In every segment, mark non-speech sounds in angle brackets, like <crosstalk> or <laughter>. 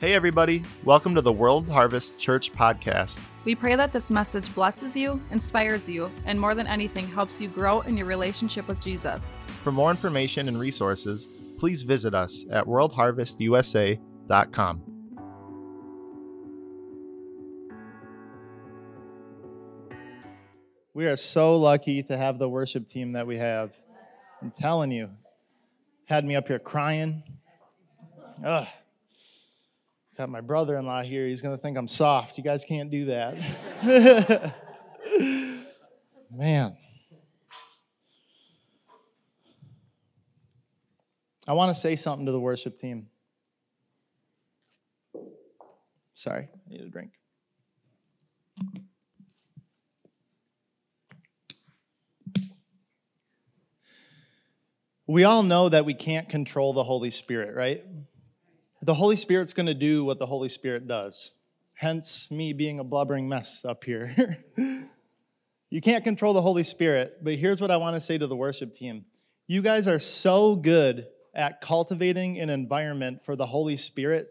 Hey, everybody. Welcome to the World Harvest Church podcast. We pray that this message blesses you, inspires you, and more than anything, helps you grow in your relationship with Jesus. For more information and resources, please visit us at worldharvestusa.com. We are so lucky to have the worship team that we have. I'm telling you, had me up here crying. Ugh. Got my brother in law here. He's going to think I'm soft. You guys can't do that. <laughs> Man. I want to say something to the worship team. Sorry, I need a drink. We all know that we can't control the Holy Spirit, right? The Holy Spirit's going to do what the Holy Spirit does. Hence, me being a blubbering mess up here. <laughs> you can't control the Holy Spirit, but here's what I want to say to the worship team. You guys are so good at cultivating an environment for the Holy Spirit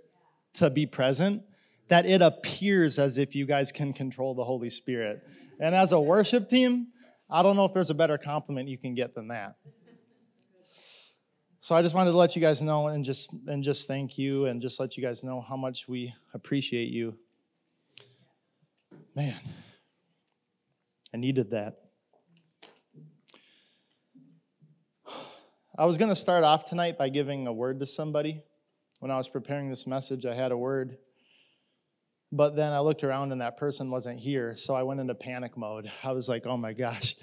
to be present that it appears as if you guys can control the Holy Spirit. And as a worship team, I don't know if there's a better compliment you can get than that. So I just wanted to let you guys know and just and just thank you and just let you guys know how much we appreciate you. Man, I needed that. I was going to start off tonight by giving a word to somebody. When I was preparing this message, I had a word. But then I looked around and that person wasn't here, so I went into panic mode. I was like, "Oh my gosh.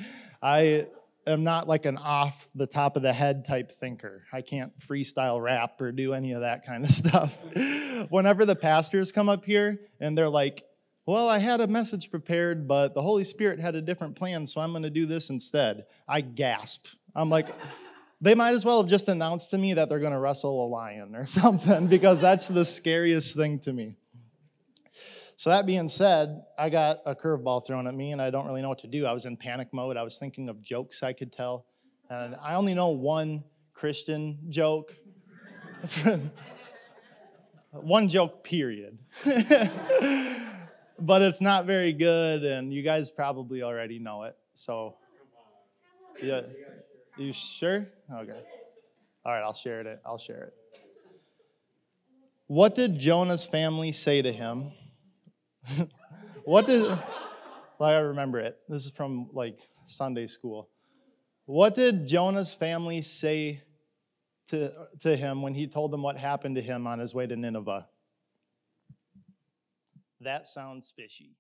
I am not like an off the top of the head type thinker. I can't freestyle rap or do any of that kind of <laughs> stuff. Whenever the pastors come up here and they're like, well, I had a message prepared, but the Holy Spirit had a different plan, so I'm going to do this instead. I gasp. I'm like, <laughs> they might as well have just announced to me that they're going to wrestle a lion or <laughs> something because that's the scariest thing to me. So, that being said, I got a curveball thrown at me and I don't really know what to do. I was in panic mode. I was thinking of jokes I could tell. And I only know one Christian joke. <laughs> one joke, period. <laughs> but it's not very good, and you guys probably already know it. So, yeah. You sure? Okay. All right, I'll share it. I'll share it. What did Jonah's family say to him <laughs> what did, well, I remember it. This is from like Sunday school. What did Jonah's family say to, to him when he told them what happened to him on his way to Nineveh? That sounds fishy.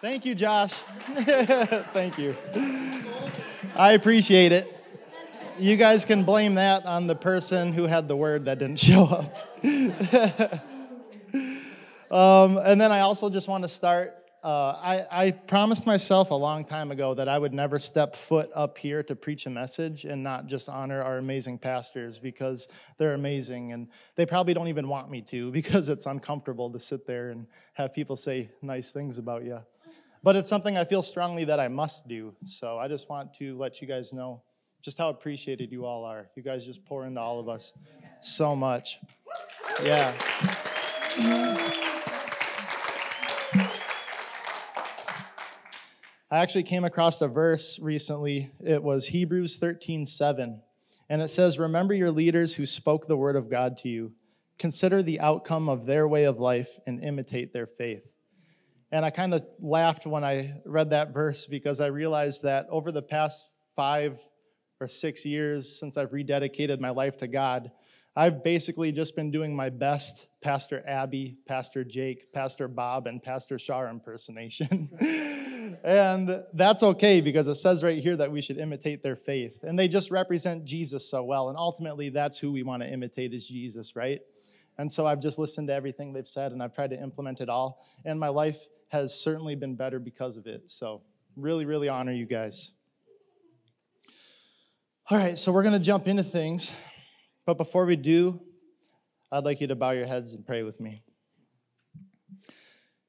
Thank you, Josh. <laughs> Thank you. I appreciate it. You guys can blame that on the person who had the word that didn't show up. <laughs> Um, and then I also just want to start. Uh, I, I promised myself a long time ago that I would never step foot up here to preach a message and not just honor our amazing pastors because they're amazing. And they probably don't even want me to <laughs> because it's uncomfortable to sit there and have people say nice things about you. But it's something I feel strongly that I must do. So I just want to let you guys know just how appreciated you all are. You guys just pour into all of us so much. Yeah. I actually came across a verse recently. It was Hebrews 13 7. And it says, Remember your leaders who spoke the word of God to you. Consider the outcome of their way of life and imitate their faith. And I kind of laughed when I read that verse because I realized that over the past five or six years since I've rededicated my life to God, I've basically just been doing my best Pastor Abby, Pastor Jake, Pastor Bob, and Pastor Shar impersonation. <laughs> and that's okay because it says right here that we should imitate their faith. And they just represent Jesus so well. And ultimately, that's who we want to imitate is Jesus, right? And so I've just listened to everything they've said and I've tried to implement it all. And my life has certainly been better because of it. So, really, really honor you guys. All right, so we're going to jump into things. But before we do, I'd like you to bow your heads and pray with me.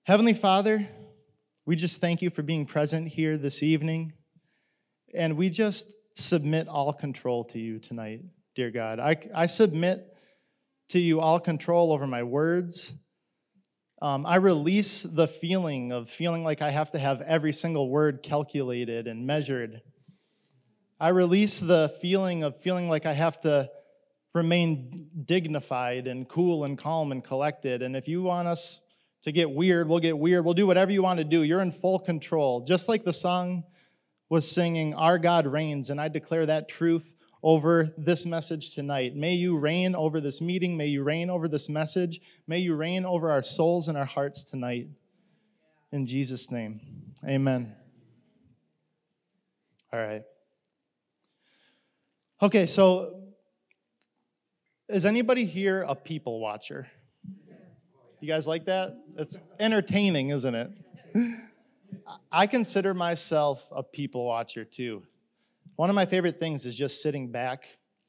Heavenly Father, we just thank you for being present here this evening. And we just submit all control to you tonight, dear God. I, I submit to you all control over my words. Um, I release the feeling of feeling like I have to have every single word calculated and measured. I release the feeling of feeling like I have to remain dignified and cool and calm and collected. And if you want us to get weird, we'll get weird. We'll do whatever you want to do. You're in full control. Just like the song was singing, Our God reigns. And I declare that truth over this message tonight. May you reign over this meeting. May you reign over this message. May you reign over our souls and our hearts tonight. In Jesus' name, amen. All right. Okay, so is anybody here a people watcher? You guys like that? It's entertaining, isn't it? I consider myself a people watcher too. One of my favorite things is just sitting back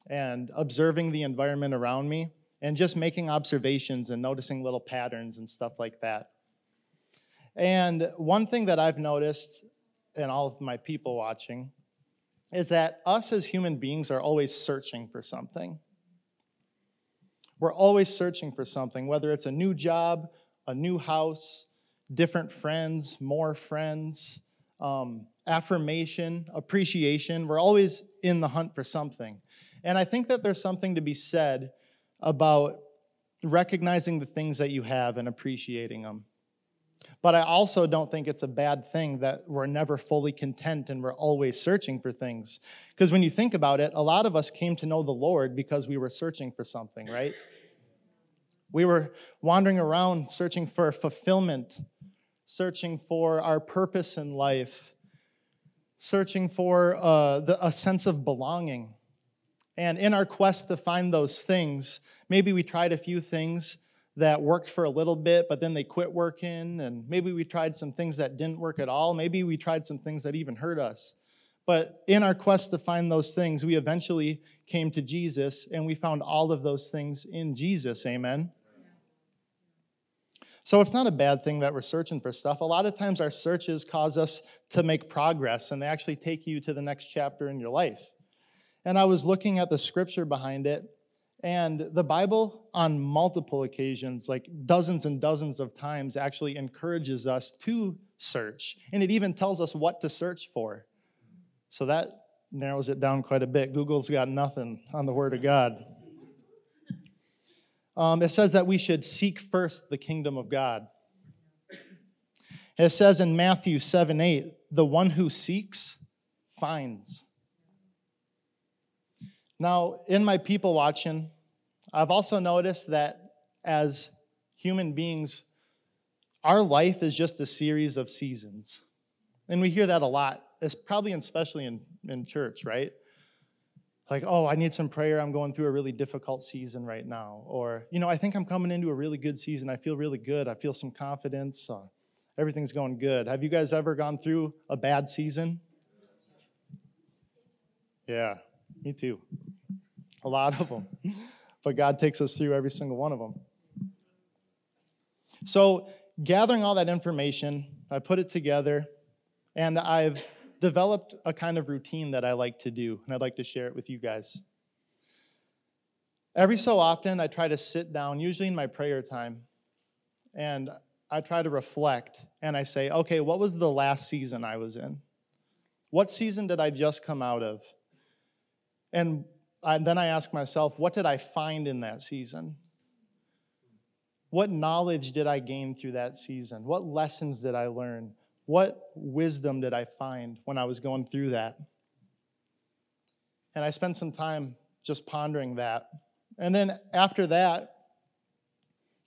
and observing the environment around me and just making observations and noticing little patterns and stuff like that. And one thing that I've noticed in all of my people watching is that us as human beings are always searching for something. We're always searching for something, whether it's a new job, a new house, different friends, more friends, um, affirmation, appreciation. We're always in the hunt for something. And I think that there's something to be said about recognizing the things that you have and appreciating them. But I also don't think it's a bad thing that we're never fully content and we're always searching for things. Because when you think about it, a lot of us came to know the Lord because we were searching for something, right? We were wandering around searching for fulfillment, searching for our purpose in life, searching for uh, the, a sense of belonging. And in our quest to find those things, maybe we tried a few things that worked for a little bit, but then they quit working. And maybe we tried some things that didn't work at all. Maybe we tried some things that even hurt us. But in our quest to find those things, we eventually came to Jesus and we found all of those things in Jesus. Amen. So it's not a bad thing that we're searching for stuff. A lot of times our searches cause us to make progress and they actually take you to the next chapter in your life. And I was looking at the scripture behind it, and the Bible, on multiple occasions, like dozens and dozens of times, actually encourages us to search. And it even tells us what to search for. So that narrows it down quite a bit. Google's got nothing on the Word of God. Um, it says that we should seek first the kingdom of God. It says in Matthew 7 8, the one who seeks finds. Now, in my people watching, I've also noticed that as human beings, our life is just a series of seasons. And we hear that a lot, it's probably especially in, in church, right? Like, oh, I need some prayer. I'm going through a really difficult season right now. Or, you know, I think I'm coming into a really good season. I feel really good. I feel some confidence. Uh, everything's going good. Have you guys ever gone through a bad season? Yeah, me too. A lot of them. But God takes us through every single one of them. So, gathering all that information, I put it together, and I've developed a kind of routine that I like to do, and I'd like to share it with you guys. Every so often, I try to sit down, usually in my prayer time, and I try to reflect and I say, okay, what was the last season I was in? What season did I just come out of? And I, then I ask myself, what did I find in that season? What knowledge did I gain through that season? What lessons did I learn? What wisdom did I find when I was going through that? And I spent some time just pondering that. And then after that,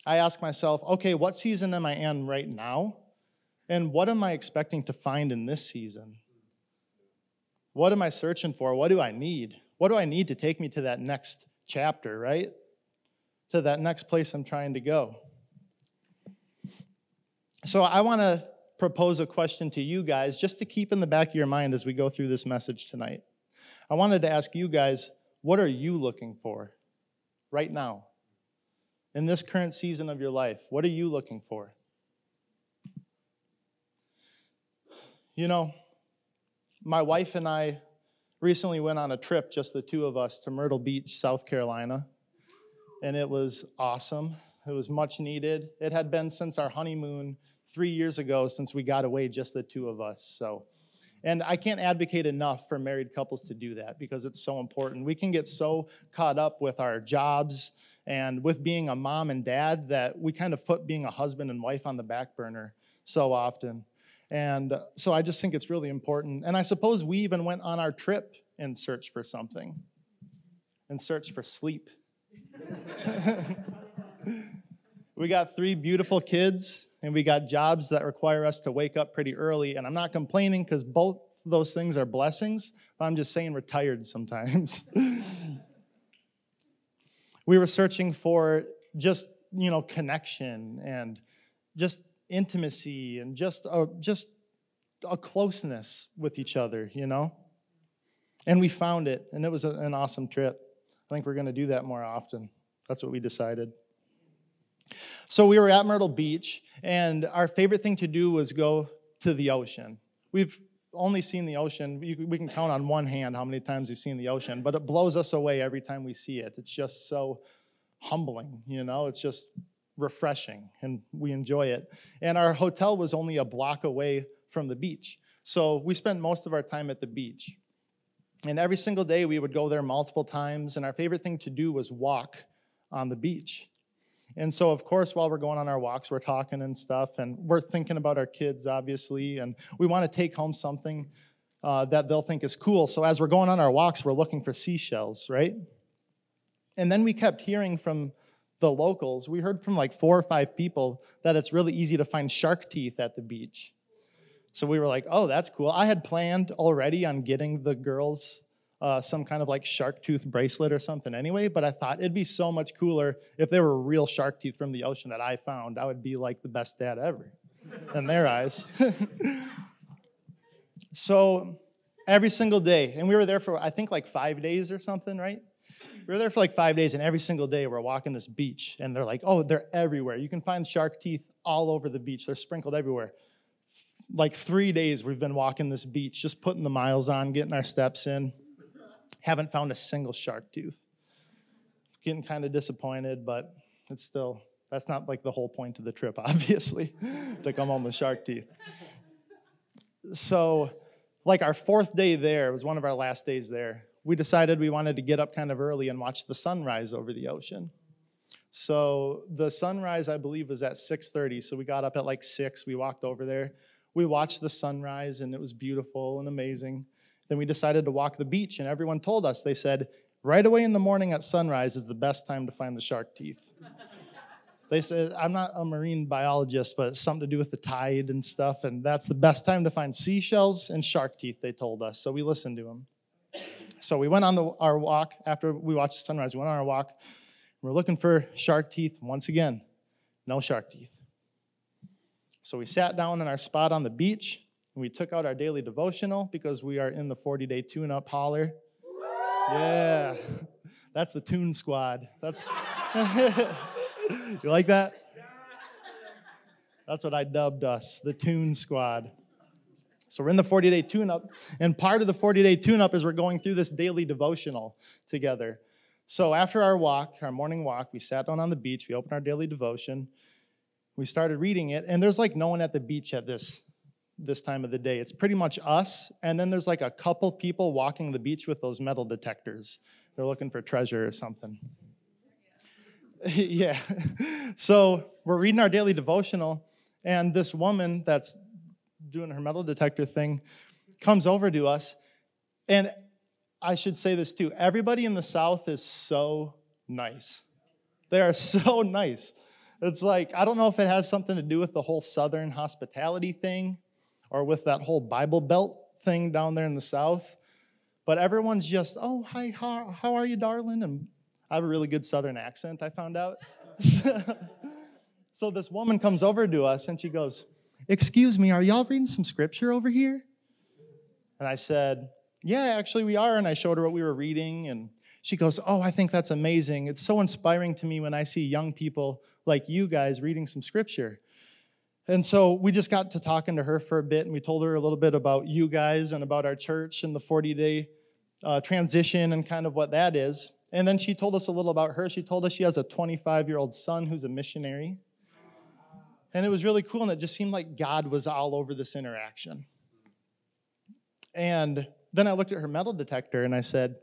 I ask myself, okay, what season am I in right now? And what am I expecting to find in this season? What am I searching for? What do I need? What do I need to take me to that next chapter, right? To that next place I'm trying to go. So I want to propose a question to you guys just to keep in the back of your mind as we go through this message tonight. I wanted to ask you guys, what are you looking for right now? In this current season of your life, what are you looking for? You know, my wife and I recently went on a trip, just the two of us, to Myrtle Beach, South Carolina. and it was awesome. It was much needed. It had been since our honeymoon three years ago since we got away, just the two of us. So, and I can't advocate enough for married couples to do that because it's so important. We can get so caught up with our jobs and with being a mom and dad that we kind of put being a husband and wife on the back burner so often. And so I just think it's really important. And I suppose we even went on our trip and search for something, and search for sleep. <laughs> we got three beautiful kids, and we got jobs that require us to wake up pretty early. And I'm not complaining because both those things are blessings, I'm just saying we're tired sometimes. <laughs> we were searching for just, you know, connection and just intimacy and just a, just a closeness with each other, you know? And we found it, and it was a, an awesome trip. I think we're going to do that more often. That's what we decided. So we were at Myrtle Beach, and our favorite thing to do was go to the ocean. We've only seen the ocean. We can count on one hand how many times we've seen the ocean, but it blows us away every time we see it. It's just so humbling, you know? It's just refreshing and we enjoy it. And our hotel was only a block away from the beach. So we spent most of our time at the beach. And every single day we would go there multiple times, and our favorite thing to do was walk on the beach. And so, of course, while we're going on our walks, we're talking and stuff, and we're thinking about our kids, obviously, and we want to take home something uh, that they'll think is cool. So, as we're going on our walks, we're looking for seashells, right? And then we kept hearing from the locals, we heard from like four or five people that it's really easy to find shark teeth at the beach. So we were like, oh, that's cool. I had planned already on getting the girls uh, some kind of like shark tooth bracelet or something anyway, but I thought it'd be so much cooler if they were real shark teeth from the ocean that I found. I would be like the best dad ever in their eyes. <laughs> so every single day, and we were there for I think like five days or something, right? We were there for like five days, and every single day we're walking this beach, and they're like, oh, they're everywhere. You can find shark teeth all over the beach, they're sprinkled everywhere. Like three days we've been walking this beach, just putting the miles on, getting our steps in. Haven't found a single shark tooth. Getting kind of disappointed, but it's still, that's not like the whole point of the trip, <laughs> obviously, to come home with shark teeth. So, like our fourth day there was one of our last days there we decided we wanted to get up kind of early and watch the sunrise over the ocean. So the sunrise, I believe, was at 6:30. So we got up at like six. We walked over there. We watched the sunrise, and it was beautiful and amazing. Then we decided to walk the beach, and everyone told us they said right away in the morning at sunrise is the best time to find the shark teeth. <laughs> they said I'm not a marine biologist, but it's something to do with the tide and stuff, and that's the best time to find seashells and shark teeth. They told us, so we listened to them. So we went on the, our walk after we watched the sunrise. We went on our walk. We're looking for shark teeth. Once again, no shark teeth. So we sat down in our spot on the beach and we took out our daily devotional because we are in the 40 day tune up holler. Yeah, that's the tune squad. That's <laughs> you like that? That's what I dubbed us, the tune squad. So we're in the 40 day tune up, and part of the 40 day tune up is we're going through this daily devotional together. So after our walk, our morning walk, we sat down on the beach, we opened our daily devotion, we started reading it, and there's like no one at the beach at this this time of the day. It's pretty much us, and then there's like a couple people walking the beach with those metal detectors. They're looking for treasure or something. <laughs> yeah. <laughs> so we're reading our daily devotional, and this woman that's doing her metal detector thing, comes over to us. And I should say this too everybody in the South is so nice. They are so <laughs> nice. It's like, I don't know if it has something to do with the whole Southern hospitality thing or with that whole Bible Belt thing down there in the South, but everyone's just, oh, hi, how, how are you, darling? And I have a really good Southern accent, I found out. <laughs> so this woman comes over to us and she goes, Excuse me, are y'all reading some scripture over here? And I said, Yeah, actually, we are. And I showed her what we were reading. And she goes, Oh, I think that's amazing. It's so inspiring to me when I see young people like you guys reading some scripture. And so we just got to talking to her for a bit, and we told her a little bit about you guys and about our church and the 40 day uh, transition and kind of what that is. And then she told us a little about her. She told us she has a 25 year old son who's a missionary. And it was really cool, and it just seemed like God was all over this interaction. And then I looked at her metal detector and I said,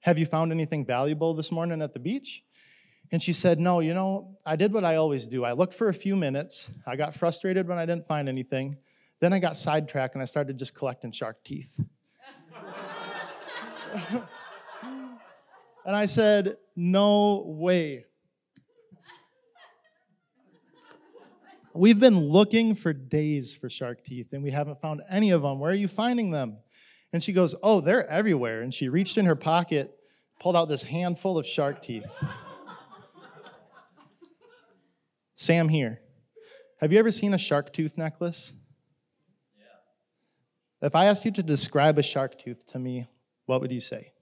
Have you found anything valuable this morning at the beach? And she said, No, you know, I did what I always do. I looked for a few minutes. I got frustrated when I didn't find anything. Then I got sidetracked and I started just collecting shark teeth. <laughs> and I said, No way. We've been looking for days for shark teeth and we haven't found any of them. Where are you finding them? And she goes, Oh, they're everywhere. And she reached in her pocket, pulled out this handful of shark teeth. Sam here. Have you ever seen a shark tooth necklace? Yeah. If I asked you to describe a shark tooth to me, what would you say?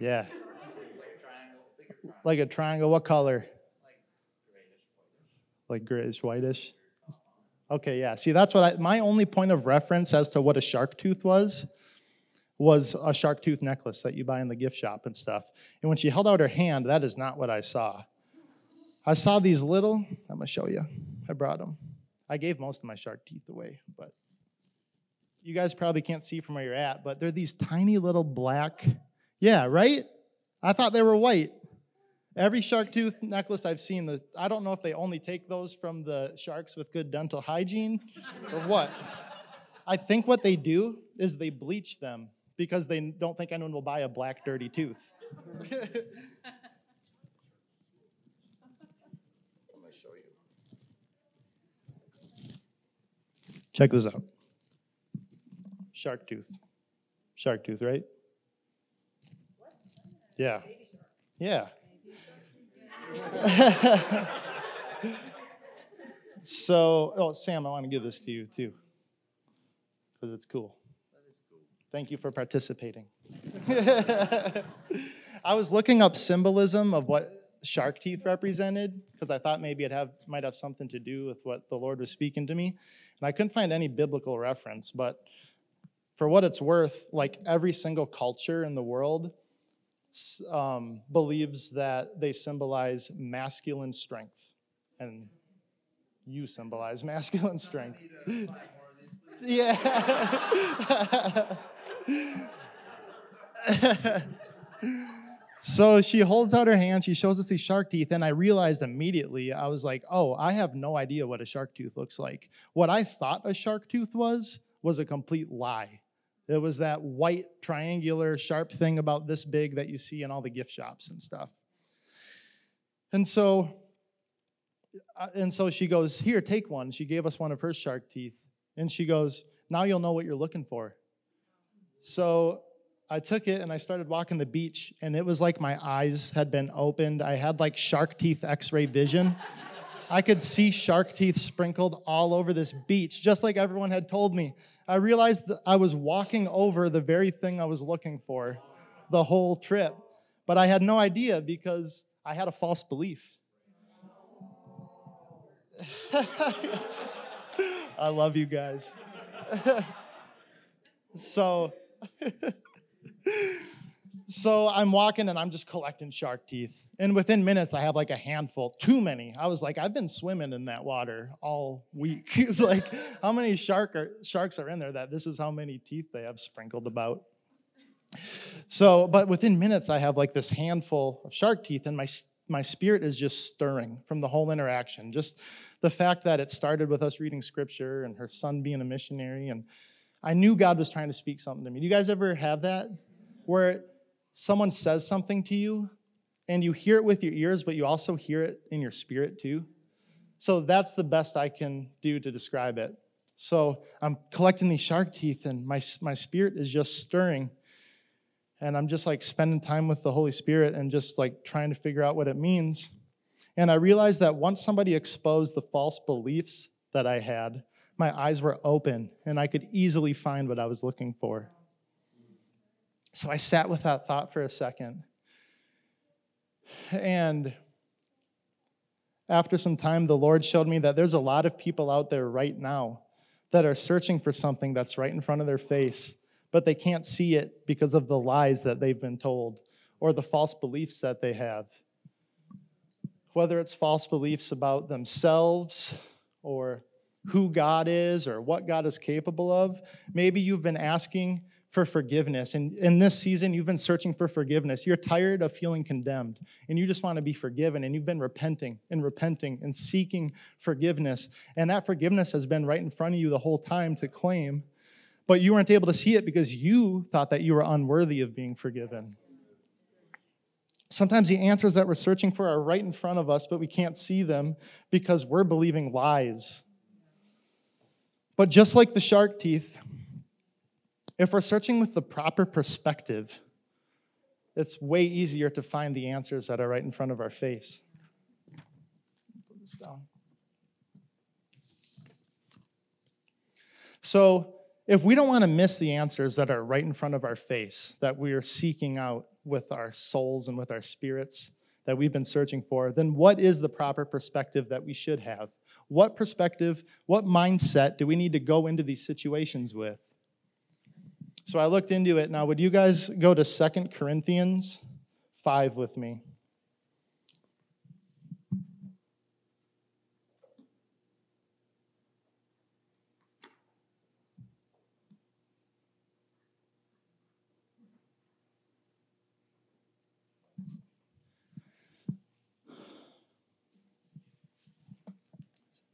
Yeah. Like a triangle. What color? Like grayish, whitish. Okay, yeah. See, that's what I, my only point of reference as to what a shark tooth was was a shark tooth necklace that you buy in the gift shop and stuff. And when she held out her hand, that is not what I saw. I saw these little, I'm gonna show you. I brought them. I gave most of my shark teeth away, but you guys probably can't see from where you're at, but they're these tiny little black, yeah, right? I thought they were white. Every shark tooth necklace I've seen, the, I don't know if they only take those from the sharks with good dental hygiene or what. I think what they do is they bleach them because they don't think anyone will buy a black, dirty tooth. I'm going to show you. Check this out shark tooth. Shark tooth, right? Yeah. Yeah. <laughs> so, oh, Sam, I want to give this to you too, because it's cool. Thank you for participating. <laughs> I was looking up symbolism of what shark teeth represented because I thought maybe it have might have something to do with what the Lord was speaking to me, and I couldn't find any biblical reference. But for what it's worth, like every single culture in the world um, believes that they symbolize masculine strength, and you symbolize masculine strength. <laughs> yeah. <laughs> so she holds out her hand, she shows us these shark teeth, and I realized immediately, I was like, oh, I have no idea what a shark tooth looks like. What I thought a shark tooth was, was a complete lie. It was that white, triangular, sharp thing about this big that you see in all the gift shops and stuff. And so, uh, and so she goes, Here, take one. She gave us one of her shark teeth. And she goes, Now you'll know what you're looking for. So I took it and I started walking the beach, and it was like my eyes had been opened. I had like shark teeth x ray vision. <laughs> I could see shark teeth sprinkled all over this beach, just like everyone had told me. I realized that I was walking over the very thing I was looking for the whole trip. But I had no idea because I had a false belief. <laughs> I love you guys. <laughs> so <laughs> so I'm walking and I'm just collecting shark teeth. And within minutes, I have like a handful, too many. I was like, I've been swimming in that water all week. <laughs> it's like, how many shark are, sharks are in there that this is how many teeth they have sprinkled about? So, but within minutes, I have like this handful of shark teeth, and my, my spirit is just stirring from the whole interaction. Just the fact that it started with us reading scripture and her son being a missionary. And I knew God was trying to speak something to me. Do you guys ever have that? Where someone says something to you and you hear it with your ears, but you also hear it in your spirit too. So that's the best I can do to describe it. So I'm collecting these shark teeth, and my, my spirit is just stirring. And I'm just like spending time with the Holy Spirit and just like trying to figure out what it means. And I realized that once somebody exposed the false beliefs that I had, my eyes were open and I could easily find what I was looking for. So I sat with that thought for a second. And after some time, the Lord showed me that there's a lot of people out there right now that are searching for something that's right in front of their face, but they can't see it because of the lies that they've been told. or the false beliefs that they have. Whether it's false beliefs about themselves or who God is or what God is capable of, maybe you've been asking for forgiveness. And in this season, you've been searching for forgiveness. You're tired of feeling condemned and you just want to be forgiven. And you've been repenting and repenting and seeking forgiveness. And that forgiveness has been right in front of you the whole time to claim, but you weren't able to see it because you thought that you were unworthy of being forgiven. Sometimes the answers that we're searching for are right in front of us, but we can't see them because we're believing lies. But just like the shark teeth, if we're searching with the proper perspective, it's way easier to find the answers that are right in front of our face. So, if we don't want to miss the answers that are right in front of our face, that we are seeking out with our souls and with our spirits, that we've been searching for, then what is the proper perspective that we should have? What perspective, what mindset do we need to go into these situations with? So I looked into it. Now, would you guys go to Second Corinthians 5 with me?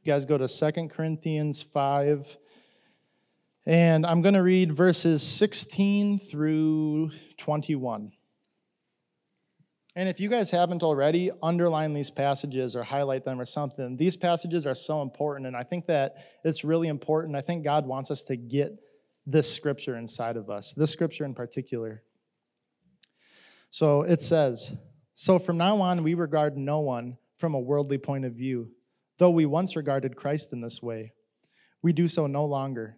You guys go to Second Corinthians 5 and I'm going to read verses 16 through 21. And if you guys haven't already, underline these passages or highlight them or something. These passages are so important, and I think that it's really important. I think God wants us to get this scripture inside of us, this scripture in particular. So it says, So from now on, we regard no one from a worldly point of view, though we once regarded Christ in this way. We do so no longer.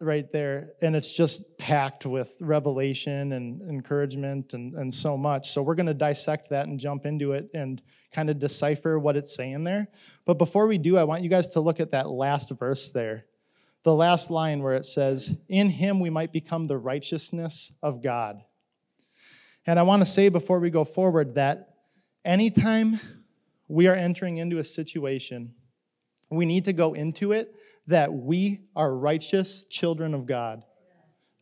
right there, and it's just packed with revelation and encouragement and, and so much. So, we're going to dissect that and jump into it and kind of decipher what it's saying there. But before we do, I want you guys to look at that last verse there. The last line where it says, In him we might become the righteousness of God. And I want to say before we go forward that anytime we are entering into a situation, we need to go into it that we are righteous children of God.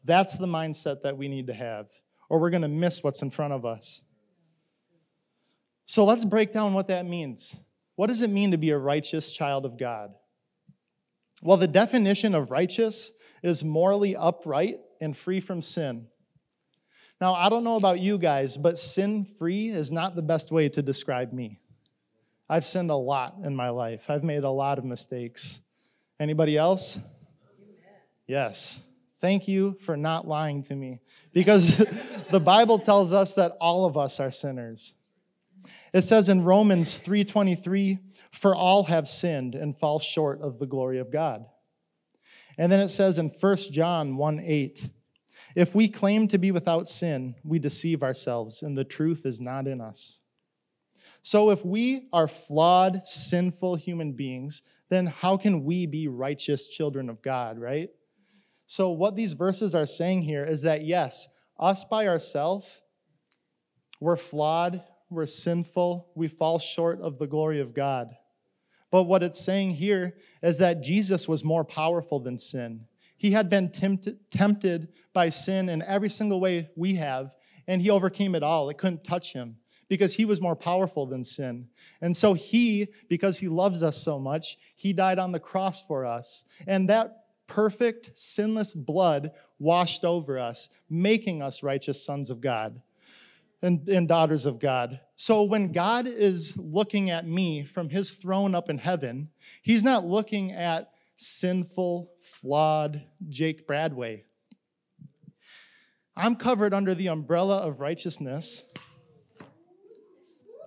That's the mindset that we need to have, or we're going to miss what's in front of us. So let's break down what that means. What does it mean to be a righteous child of God? Well, the definition of righteous is morally upright and free from sin. Now, I don't know about you guys, but sin free is not the best way to describe me. I've sinned a lot in my life. I've made a lot of mistakes. Anybody else? Yes. Thank you for not lying to me because <laughs> the Bible tells us that all of us are sinners. It says in Romans 3:23, "For all have sinned and fall short of the glory of God." And then it says in 1 John 1:8, "If we claim to be without sin, we deceive ourselves and the truth is not in us." So if we are flawed, sinful human beings, then how can we be righteous children of God, right? So, what these verses are saying here is that yes, us by ourselves, we're flawed, we're sinful, we fall short of the glory of God. But what it's saying here is that Jesus was more powerful than sin. He had been tempted, tempted by sin in every single way we have, and he overcame it all. It couldn't touch him because he was more powerful than sin. And so he, because he loves us so much, he died on the cross for us. And that perfect, sinless blood washed over us, making us righteous sons of God and, and daughters of God. So when God is looking at me from his throne up in heaven, he's not looking at sinful, flawed Jake Bradway. I'm covered under the umbrella of righteousness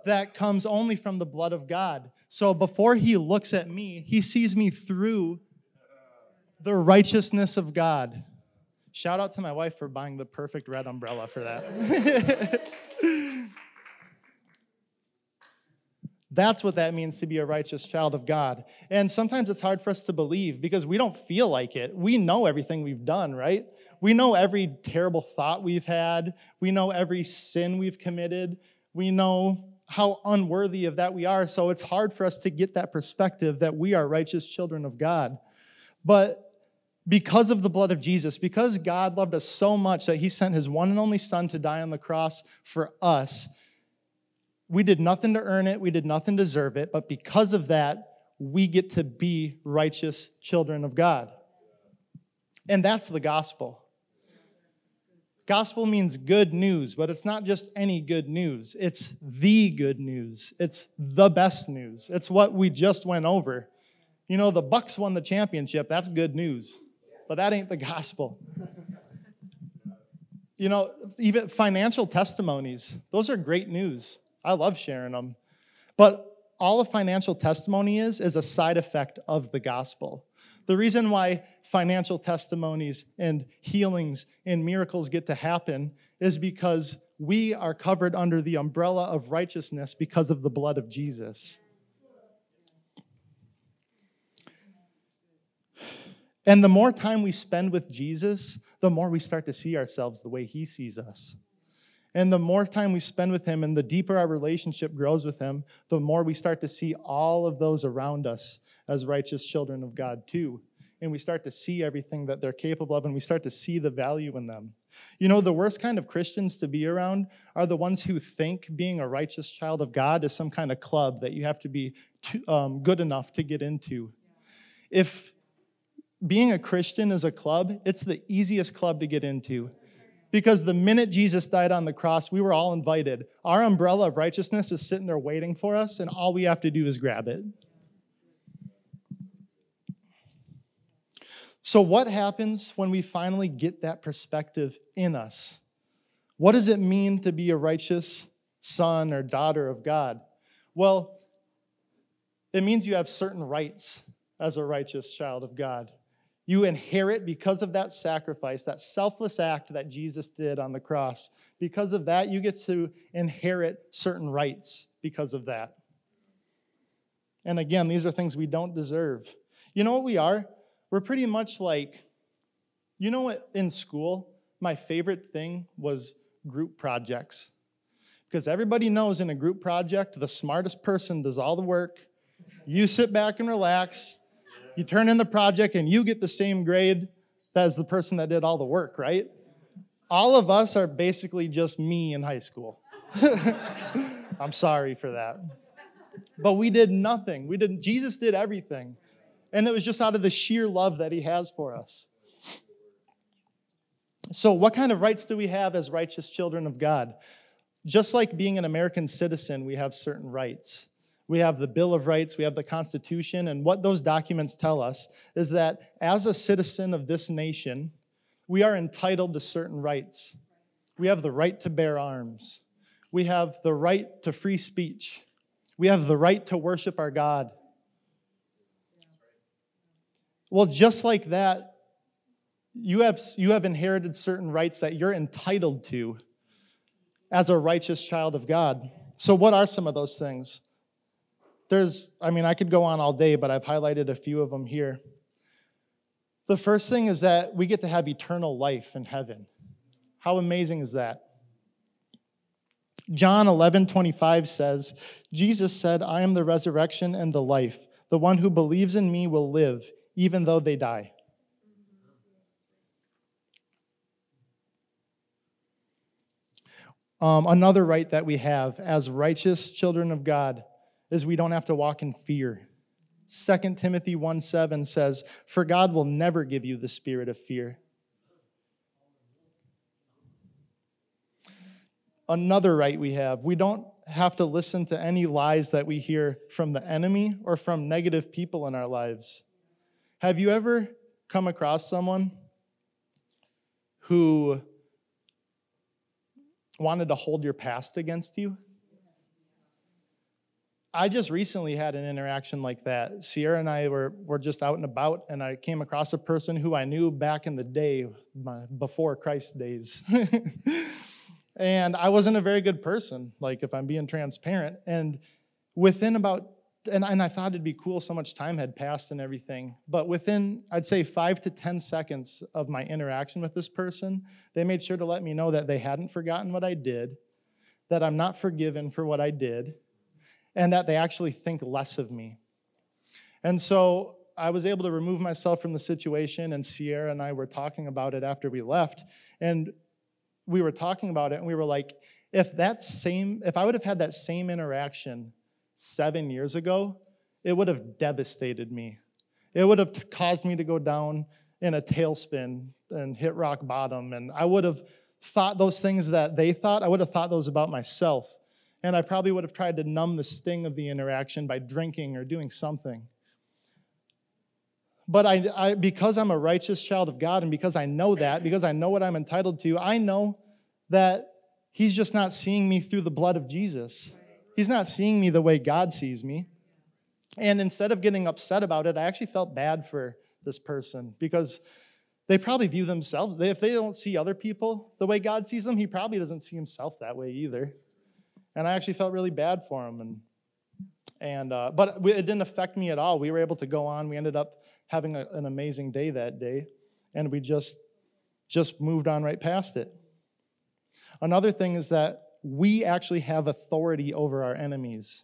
that comes only from the blood of God. So before he looks at me, he sees me through the righteousness of God. Shout out to my wife for buying the perfect red umbrella for that. <laughs> That's what that means to be a righteous child of God. And sometimes it's hard for us to believe because we don't feel like it. We know everything we've done, right? We know every terrible thought we've had. We know every sin we've committed. We know how unworthy of that we are. So it's hard for us to get that perspective that we are righteous children of God. But because of the blood of Jesus, because God loved us so much that he sent his one and only Son to die on the cross for us, we did nothing to earn it, we did nothing to deserve it, but because of that, we get to be righteous children of God. And that's the gospel. Gospel means good news, but it's not just any good news. It's the good news. It's the best news. It's what we just went over. You know, the Bucks won the championship. That's good news. But that ain't the gospel. you know, even financial testimonies, those are great news. I love sharing them. But all a financial testimony is, is a side effect of the gospel. The reason why financial testimonies and healings and miracles get to happen is because we are covered under the umbrella of righteousness because of the blood of Jesus. And the more time we spend with Jesus, the more we start to see ourselves the way he sees us. And the more time we spend with Him and the deeper our relationship grows with Him, the more we start to see all of those around us as righteous children of God, too. And we start to see everything that they're capable of, and we start to see the value in them. You know, the worst kind of Christians to be around are the ones who think being a righteous child of God is some kind of club that you have to be too, um, good enough to get into. If being a Christian is a club, it's the easiest club to get into because the minute Jesus died on the cross, we were all invited. Our umbrella of righteousness is sitting there waiting for us, and all we have to do is grab it. So, what happens when we finally get that perspective in us? What does it mean to be a righteous son or daughter of God? Well, it means you have certain rights as a righteous child of God. You inherit because of that sacrifice, that selfless act that Jesus did on the cross. Because of that, you get to inherit certain rights because of that. And again, these are things we don't deserve. You know what we are? We're pretty much like, you know what, in school, my favorite thing was group projects. Because everybody knows in a group project, the smartest person does all the work. You sit back and relax, you turn in the project and you get the same grade as the person that did all the work, right? All of us are basically just me in high school. <laughs> I'm sorry for that. But we did nothing. We didn't Jesus did everything. And it was just out of the sheer love that he has for us. So, what kind of rights do we have as righteous children of God? Just like being an American citizen, we have certain rights. We have the Bill of Rights, we have the Constitution, and what those documents tell us is that as a citizen of this nation, we are entitled to certain rights. We have the right to bear arms, we have the right to free speech, we have the right to worship our God. Well, just like that, you have, you have inherited certain rights that you're entitled to as a righteous child of God. So, what are some of those things? There's, I mean, I could go on all day, but I've highlighted a few of them here. The first thing is that we get to have eternal life in heaven. How amazing is that? John 11, 25 says, Jesus said, I am the resurrection and the life. The one who believes in me will live, even though they die. Um, another right that we have as righteous children of God is we don't have to walk in fear. 2 Timothy 1 7 says, For God will never give you the spirit of fear. Another right we have, we don't have to listen to any lies that we hear from the enemy or from negative people in our lives. Have you ever come across someone who wanted to hold your past against you? I just recently had an interaction like that. Sierra and I were, were just out and about, and I came across a person who I knew back in the day, my, before Christ days. <laughs> and I wasn't a very good person, like if I'm being transparent. And within about, and, and I thought it'd be cool, so much time had passed and everything. But within, I'd say five to 10 seconds of my interaction with this person, they made sure to let me know that they hadn't forgotten what I did, that I'm not forgiven for what I did and that they actually think less of me. And so I was able to remove myself from the situation, and Sierra and I were talking about it after we left. And we were talking about it, and we were like, if that same, if I would have had that same interaction seven years ago, it would have devastated me. It would have caused me to go down in a tailspin and hit rock bottom. And I would have thought those things that they thought, I would have thought those about myself and I probably would have tried to numb the sting of the interaction by drinking or doing something. But I, I, because I'm a righteous child of God, and because I know that, because I know what I'm entitled to, I know that He's just not seeing me through the blood of Jesus. He's not seeing me the way God sees me. And instead of getting upset about it, I actually felt bad for this person because they probably view themselves, if they don't see other people the way God sees them, He probably doesn't see Himself that way either and I actually felt really bad for him. And and uh, but it didn't affect me at all. We were able to go on. We ended up having a, an amazing day that day, and we just just moved on right past it. Another thing is that we actually have authority over our enemies.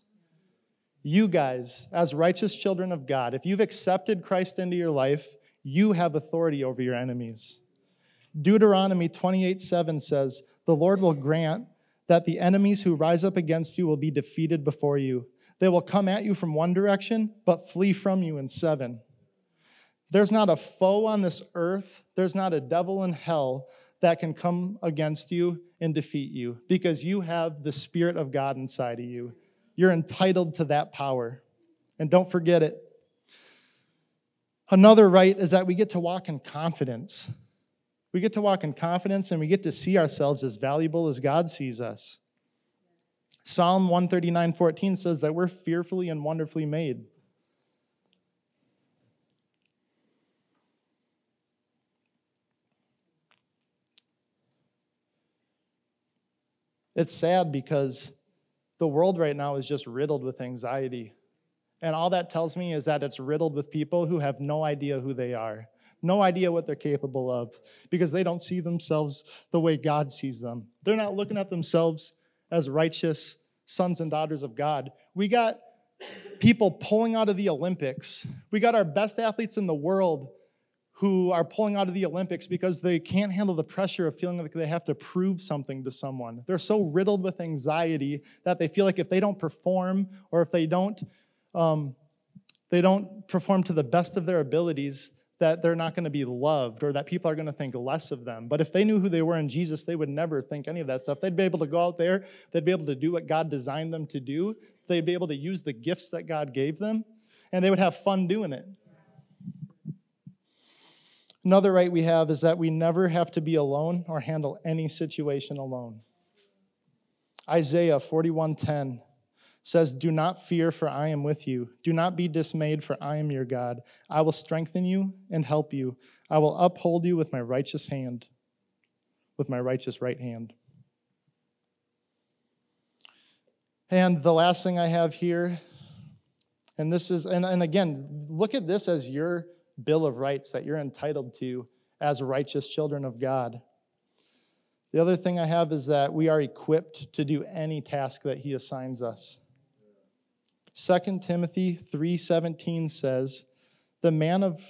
You guys, as righteous children of God, if you've accepted Christ into your life, you have authority over your enemies. Deuteronomy 28 7 says, The Lord will grant that the enemies who rise up against you will be defeated before you. They will come at you from one direction, but flee from you in seven. There's not a foe on this earth, there's not a devil in hell that can come against you and defeat you because you have the Spirit of God inside of you. You're entitled to that power. And don't forget it. Another right is that we get to walk in confidence. We get to walk in confidence and we get to see ourselves as valuable as God sees us. Psalm 139 14 says that we're fearfully and wonderfully made. It's sad because the world right now is just riddled with anxiety. And all that tells me is that it's riddled with people who have no idea who they are no idea what they're capable of because they don't see themselves the way God sees them. They're not looking at themselves as righteous sons and daughters of God. We got people pulling out of the Olympics. We got our best athletes in the world who are pulling out of the Olympics because they can't handle the pressure of feeling like they have to prove something to someone. They're so riddled with anxiety that they feel like if they don't perform or if they don't, um, they don't perform to the best of their abilities, that they're not going to be loved or that people are going to think less of them. But if they knew who they were in Jesus, they would never think any of that stuff. They'd be able to go out there, they'd be able to do what God designed them to do, they'd be able to use the gifts that God gave them, and they would have fun doing it. Another right we have is that we never have to be alone or handle any situation alone. Isaiah 41:10 says, Do not fear, for I am with you. Do not be dismayed, for I am your God. I will strengthen you and help you. I will uphold you with my righteous hand, with my righteous right hand. And the last thing I have here, and this is, and, and again, look at this as your bill of rights that you're entitled to as righteous children of God. The other thing I have is that we are equipped to do any task that He assigns us. 2 Timothy 3:17 says, "The man of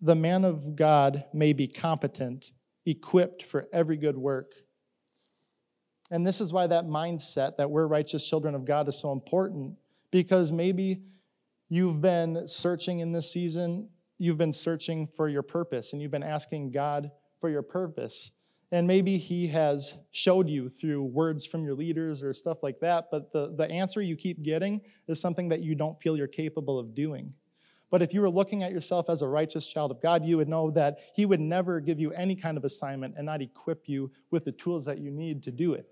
the man of God may be competent, equipped for every good work." And this is why that mindset that we're righteous children of God is so important because maybe you've been searching in this season, you've been searching for your purpose and you've been asking God for your purpose. And maybe he has showed you through words from your leaders or stuff like that, but the, the answer you keep getting is something that you don't feel you're capable of doing. But if you were looking at yourself as a righteous child of God, you would know that He would never give you any kind of assignment and not equip you with the tools that you need to do it.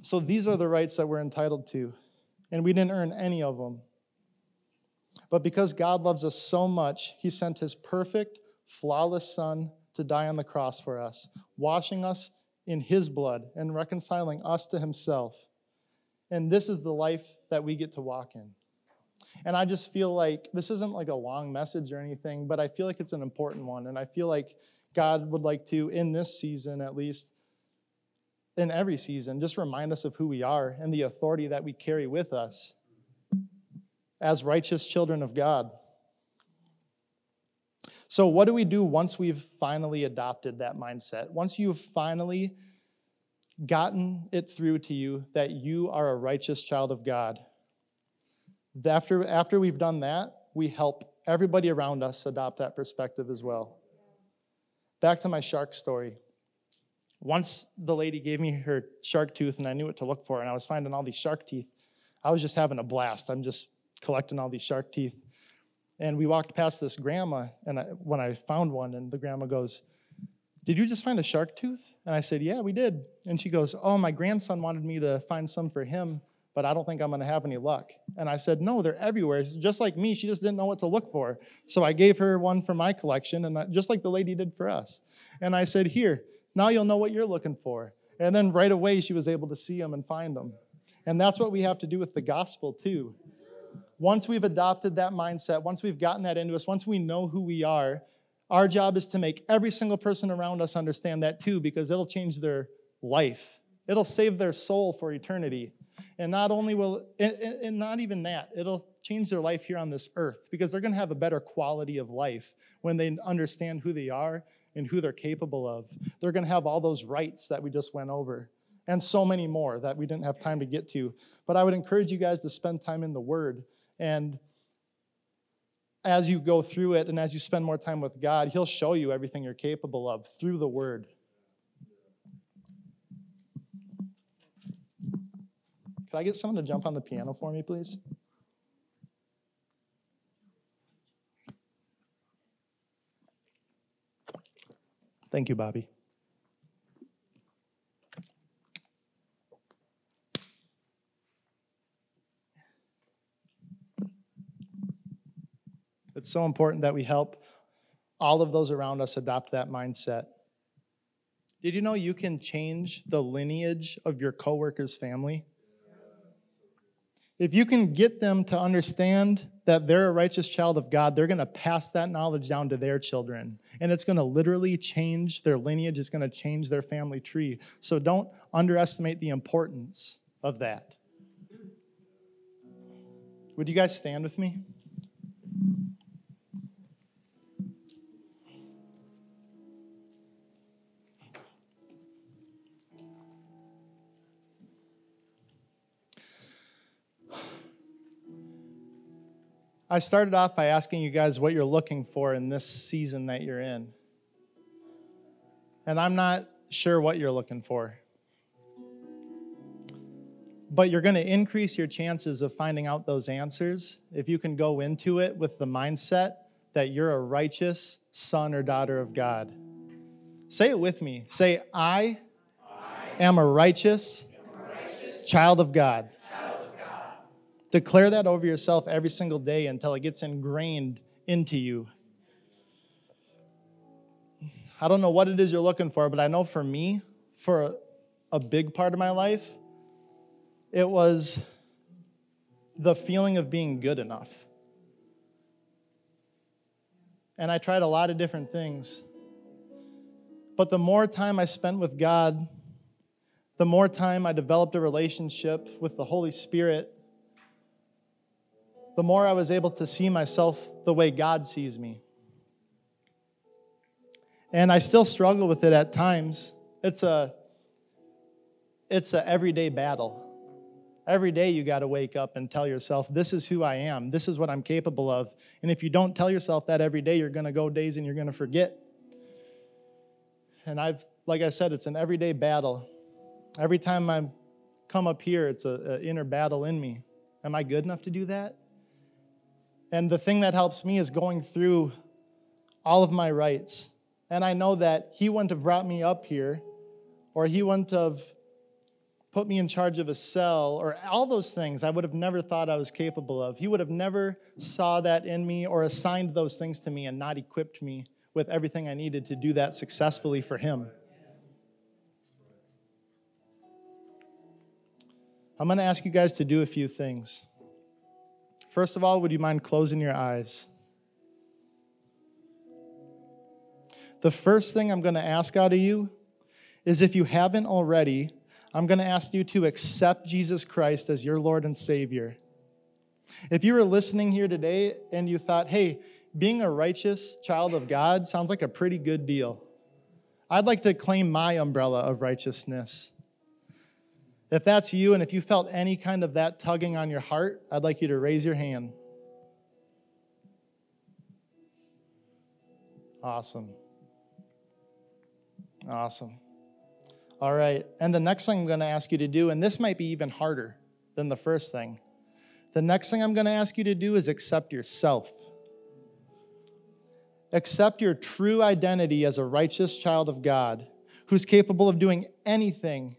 So these are the rights that we're entitled to, and we didn't earn any of them. But because God loves us so much, He sent His perfect, flawless Son to die on the cross for us, washing us in His blood and reconciling us to Himself. And this is the life that we get to walk in. And I just feel like this isn't like a long message or anything, but I feel like it's an important one. And I feel like God would like to, in this season at least, in every season, just remind us of who we are and the authority that we carry with us as righteous children of God. So, what do we do once we've finally adopted that mindset? Once you've finally gotten it through to you that you are a righteous child of God? After, after we've done that, we help everybody around us adopt that perspective as well. Back to my shark story. Once the lady gave me her shark tooth and I knew what to look for, and I was finding all these shark teeth, I was just having a blast. I'm just collecting all these shark teeth. And we walked past this grandma, and I, when I found one, and the grandma goes, Did you just find a shark tooth? And I said, Yeah, we did. And she goes, Oh, my grandson wanted me to find some for him but I don't think I'm going to have any luck. And I said, No, they're everywhere. Just like me, she just didn't know what to look for. So I gave her one for my collection, and I, just like the lady did for us. And I said, Here, now you'll know what you're looking for. And then right away, she was able to see them and find them. And that's what we have to do with the gospel, too. Once we've adopted that mindset, once we've gotten that into us, once we know who we are, our job is to make every single person around us understand that too, because it'll change their life. It'll save their soul for eternity. And not only will, and, and not even that, it'll change their life here on this earth because they're going to have a better quality of life when they understand who they are and who they're capable of. They're going to have all those rights that we just went over and so many more that we didn't have time to get to. But I would encourage you guys to spend time in the Word. And as you go through it and as you spend more time with God, He'll show you everything you're capable of through the Word. Could I get someone to jump on the piano for me, please? Thank you, Bobby. It's so important that we help all of those around us adopt that mindset. Did you know you can change the lineage of your coworker's family? If you can get them to understand that they're a righteous child of God, they're going to pass that knowledge down to their children. And it's going to literally change their lineage, it's going to change their family tree. So don't underestimate the importance of that. Would you guys stand with me? I started off by asking you guys what you're looking for in this season that you're in. And I'm not sure what you're looking for. But you're going to increase your chances of finding out those answers if you can go into it with the mindset that you're a righteous son or daughter of God. Say it with me. Say, I, I am a am a righteous child of God. Declare that over yourself every single day until it gets ingrained into you. I don't know what it is you're looking for, but I know for me, for a, big part of my life, it was the feeling of being good enough. And I tried a lot of different things. But the more time I spent with God, the more time I developed a relationship with the Holy Spirit, the more I was able to see myself the way God sees me. And I still struggle with it at times. It's a it's an everyday battle. Every day you got to wake up and tell yourself, this is who I am. This is what I'm capable of. And if you don't tell yourself that every day, you're going to go days and you're going to forget. and I've, like I said, it's an everyday battle. Every time I come up here, it's an inner battle in me. Am I good enough to do that? And the thing that helps me is going through all of my rights. And I know that He wouldn't have brought me up here, or He wouldn't have put me in charge of a cell, or all those things I would have never thought I was capable of. He would have never saw that in me or assigned those things to me and not equipped me with everything I needed to do that successfully for Him. I'm going to ask you guys to do a few things. First of all, would you mind closing your eyes? The first thing I'm going to ask out of you is if you haven't already, I'm going to ask you to accept Jesus Christ as your Lord and Savior. If you were listening here today and you thought, hey, being a righteous child of God sounds like a pretty good deal, I'd like to claim my umbrella of righteousness. If that's you, and if you felt any kind of that tugging on your heart, I'd like you to raise your hand. Awesome. Awesome. All right. And the next thing I'm going to ask you to do, and this might be even harder than the first thing, the next thing I'm going to ask you to do is accept yourself. Accept your true identity as a righteous child of God who's capable of doing anything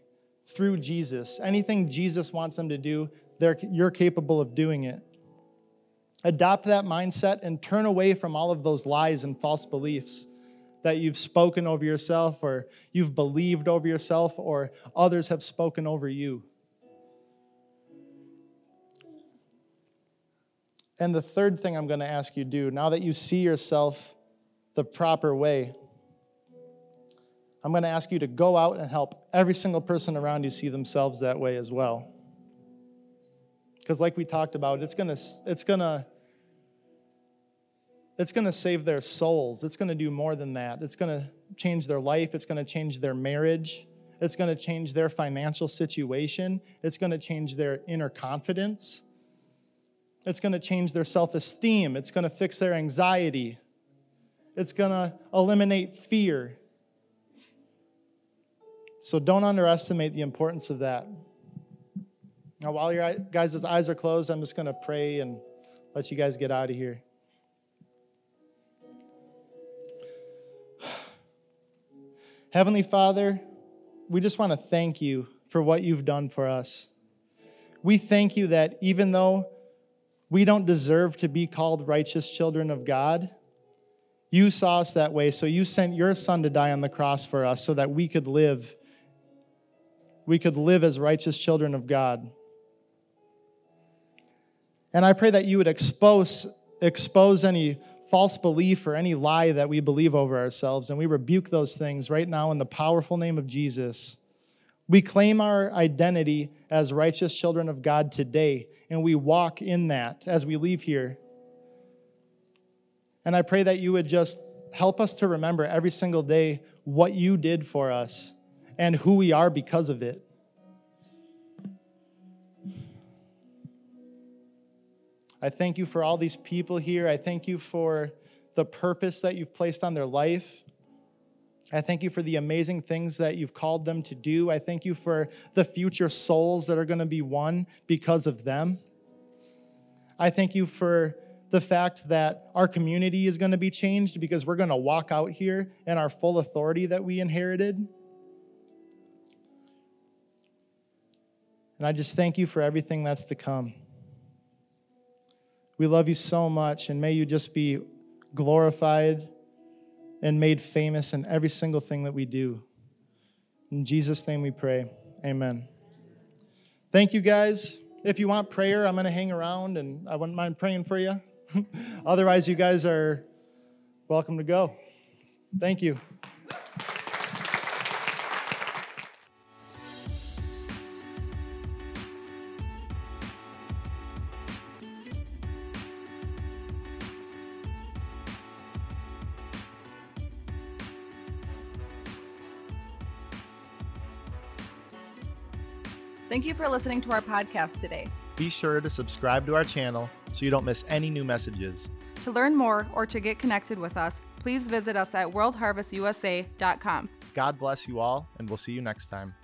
through Jesus. Anything Jesus wants them to do, you're capable of doing it. Adopt that mindset and turn away from all of those lies and false beliefs that you've spoken over yourself or you've believed over yourself or others have spoken over you. And the third thing I'm going to ask you to do, now that you see yourself the proper way, I'm going to ask you to go out and help every single person around you see themselves that way as well. Because, like we talked about, it's going to, it's going to, it's going to save their souls. It's going to do more than that. It's going to change their life. It's going to change their marriage. It's going to change their financial situation. It's going to change their inner confidence. It's going to change their self esteem. It's going to fix their anxiety. It's going to eliminate fear. So don't underestimate the importance of that. Now, while your guys' eyes are closed, I'm just going to pray and let you guys get out of here. <sighs> Heavenly Father, we just want to thank you for what you've done for us. We thank you that even though we don't deserve to be called righteous children of God, you saw us that way, so you sent your son to die on the cross for us so that we could live we could live as righteous children of God. And I pray that you would expose, expose any false belief or any lie that we believe over ourselves, and we rebuke those things right now in the powerful name of Jesus. We claim our identity as righteous children of God today, and we walk in that as we leave here. And I pray that you would just help us to remember every single day what you did for us and who we are because of it. I thank you for all these people here. I thank you for the purpose that you've placed on their life. I thank you for the amazing things that you've called them to do. I thank you for the future souls that are going to be won because of them. I thank you for the fact that our community is going to be changed because we're going to walk out here in our full authority that we inherited. And I just thank you for everything that's to come. We love you so much, and may you just be glorified and made famous in every single thing that we do. In Jesus' name we pray. Amen. Thank you, guys. If you want prayer, I'm going to hang around and I wouldn't mind praying for you. <laughs> Otherwise, you guys are welcome to go. Thank you. Thank you for listening to our podcast today. Be sure to subscribe to our channel so you don't miss any new messages. To learn more or to get connected with us, please visit us at worldharvestusa.com. God bless you all, and we'll see you next time.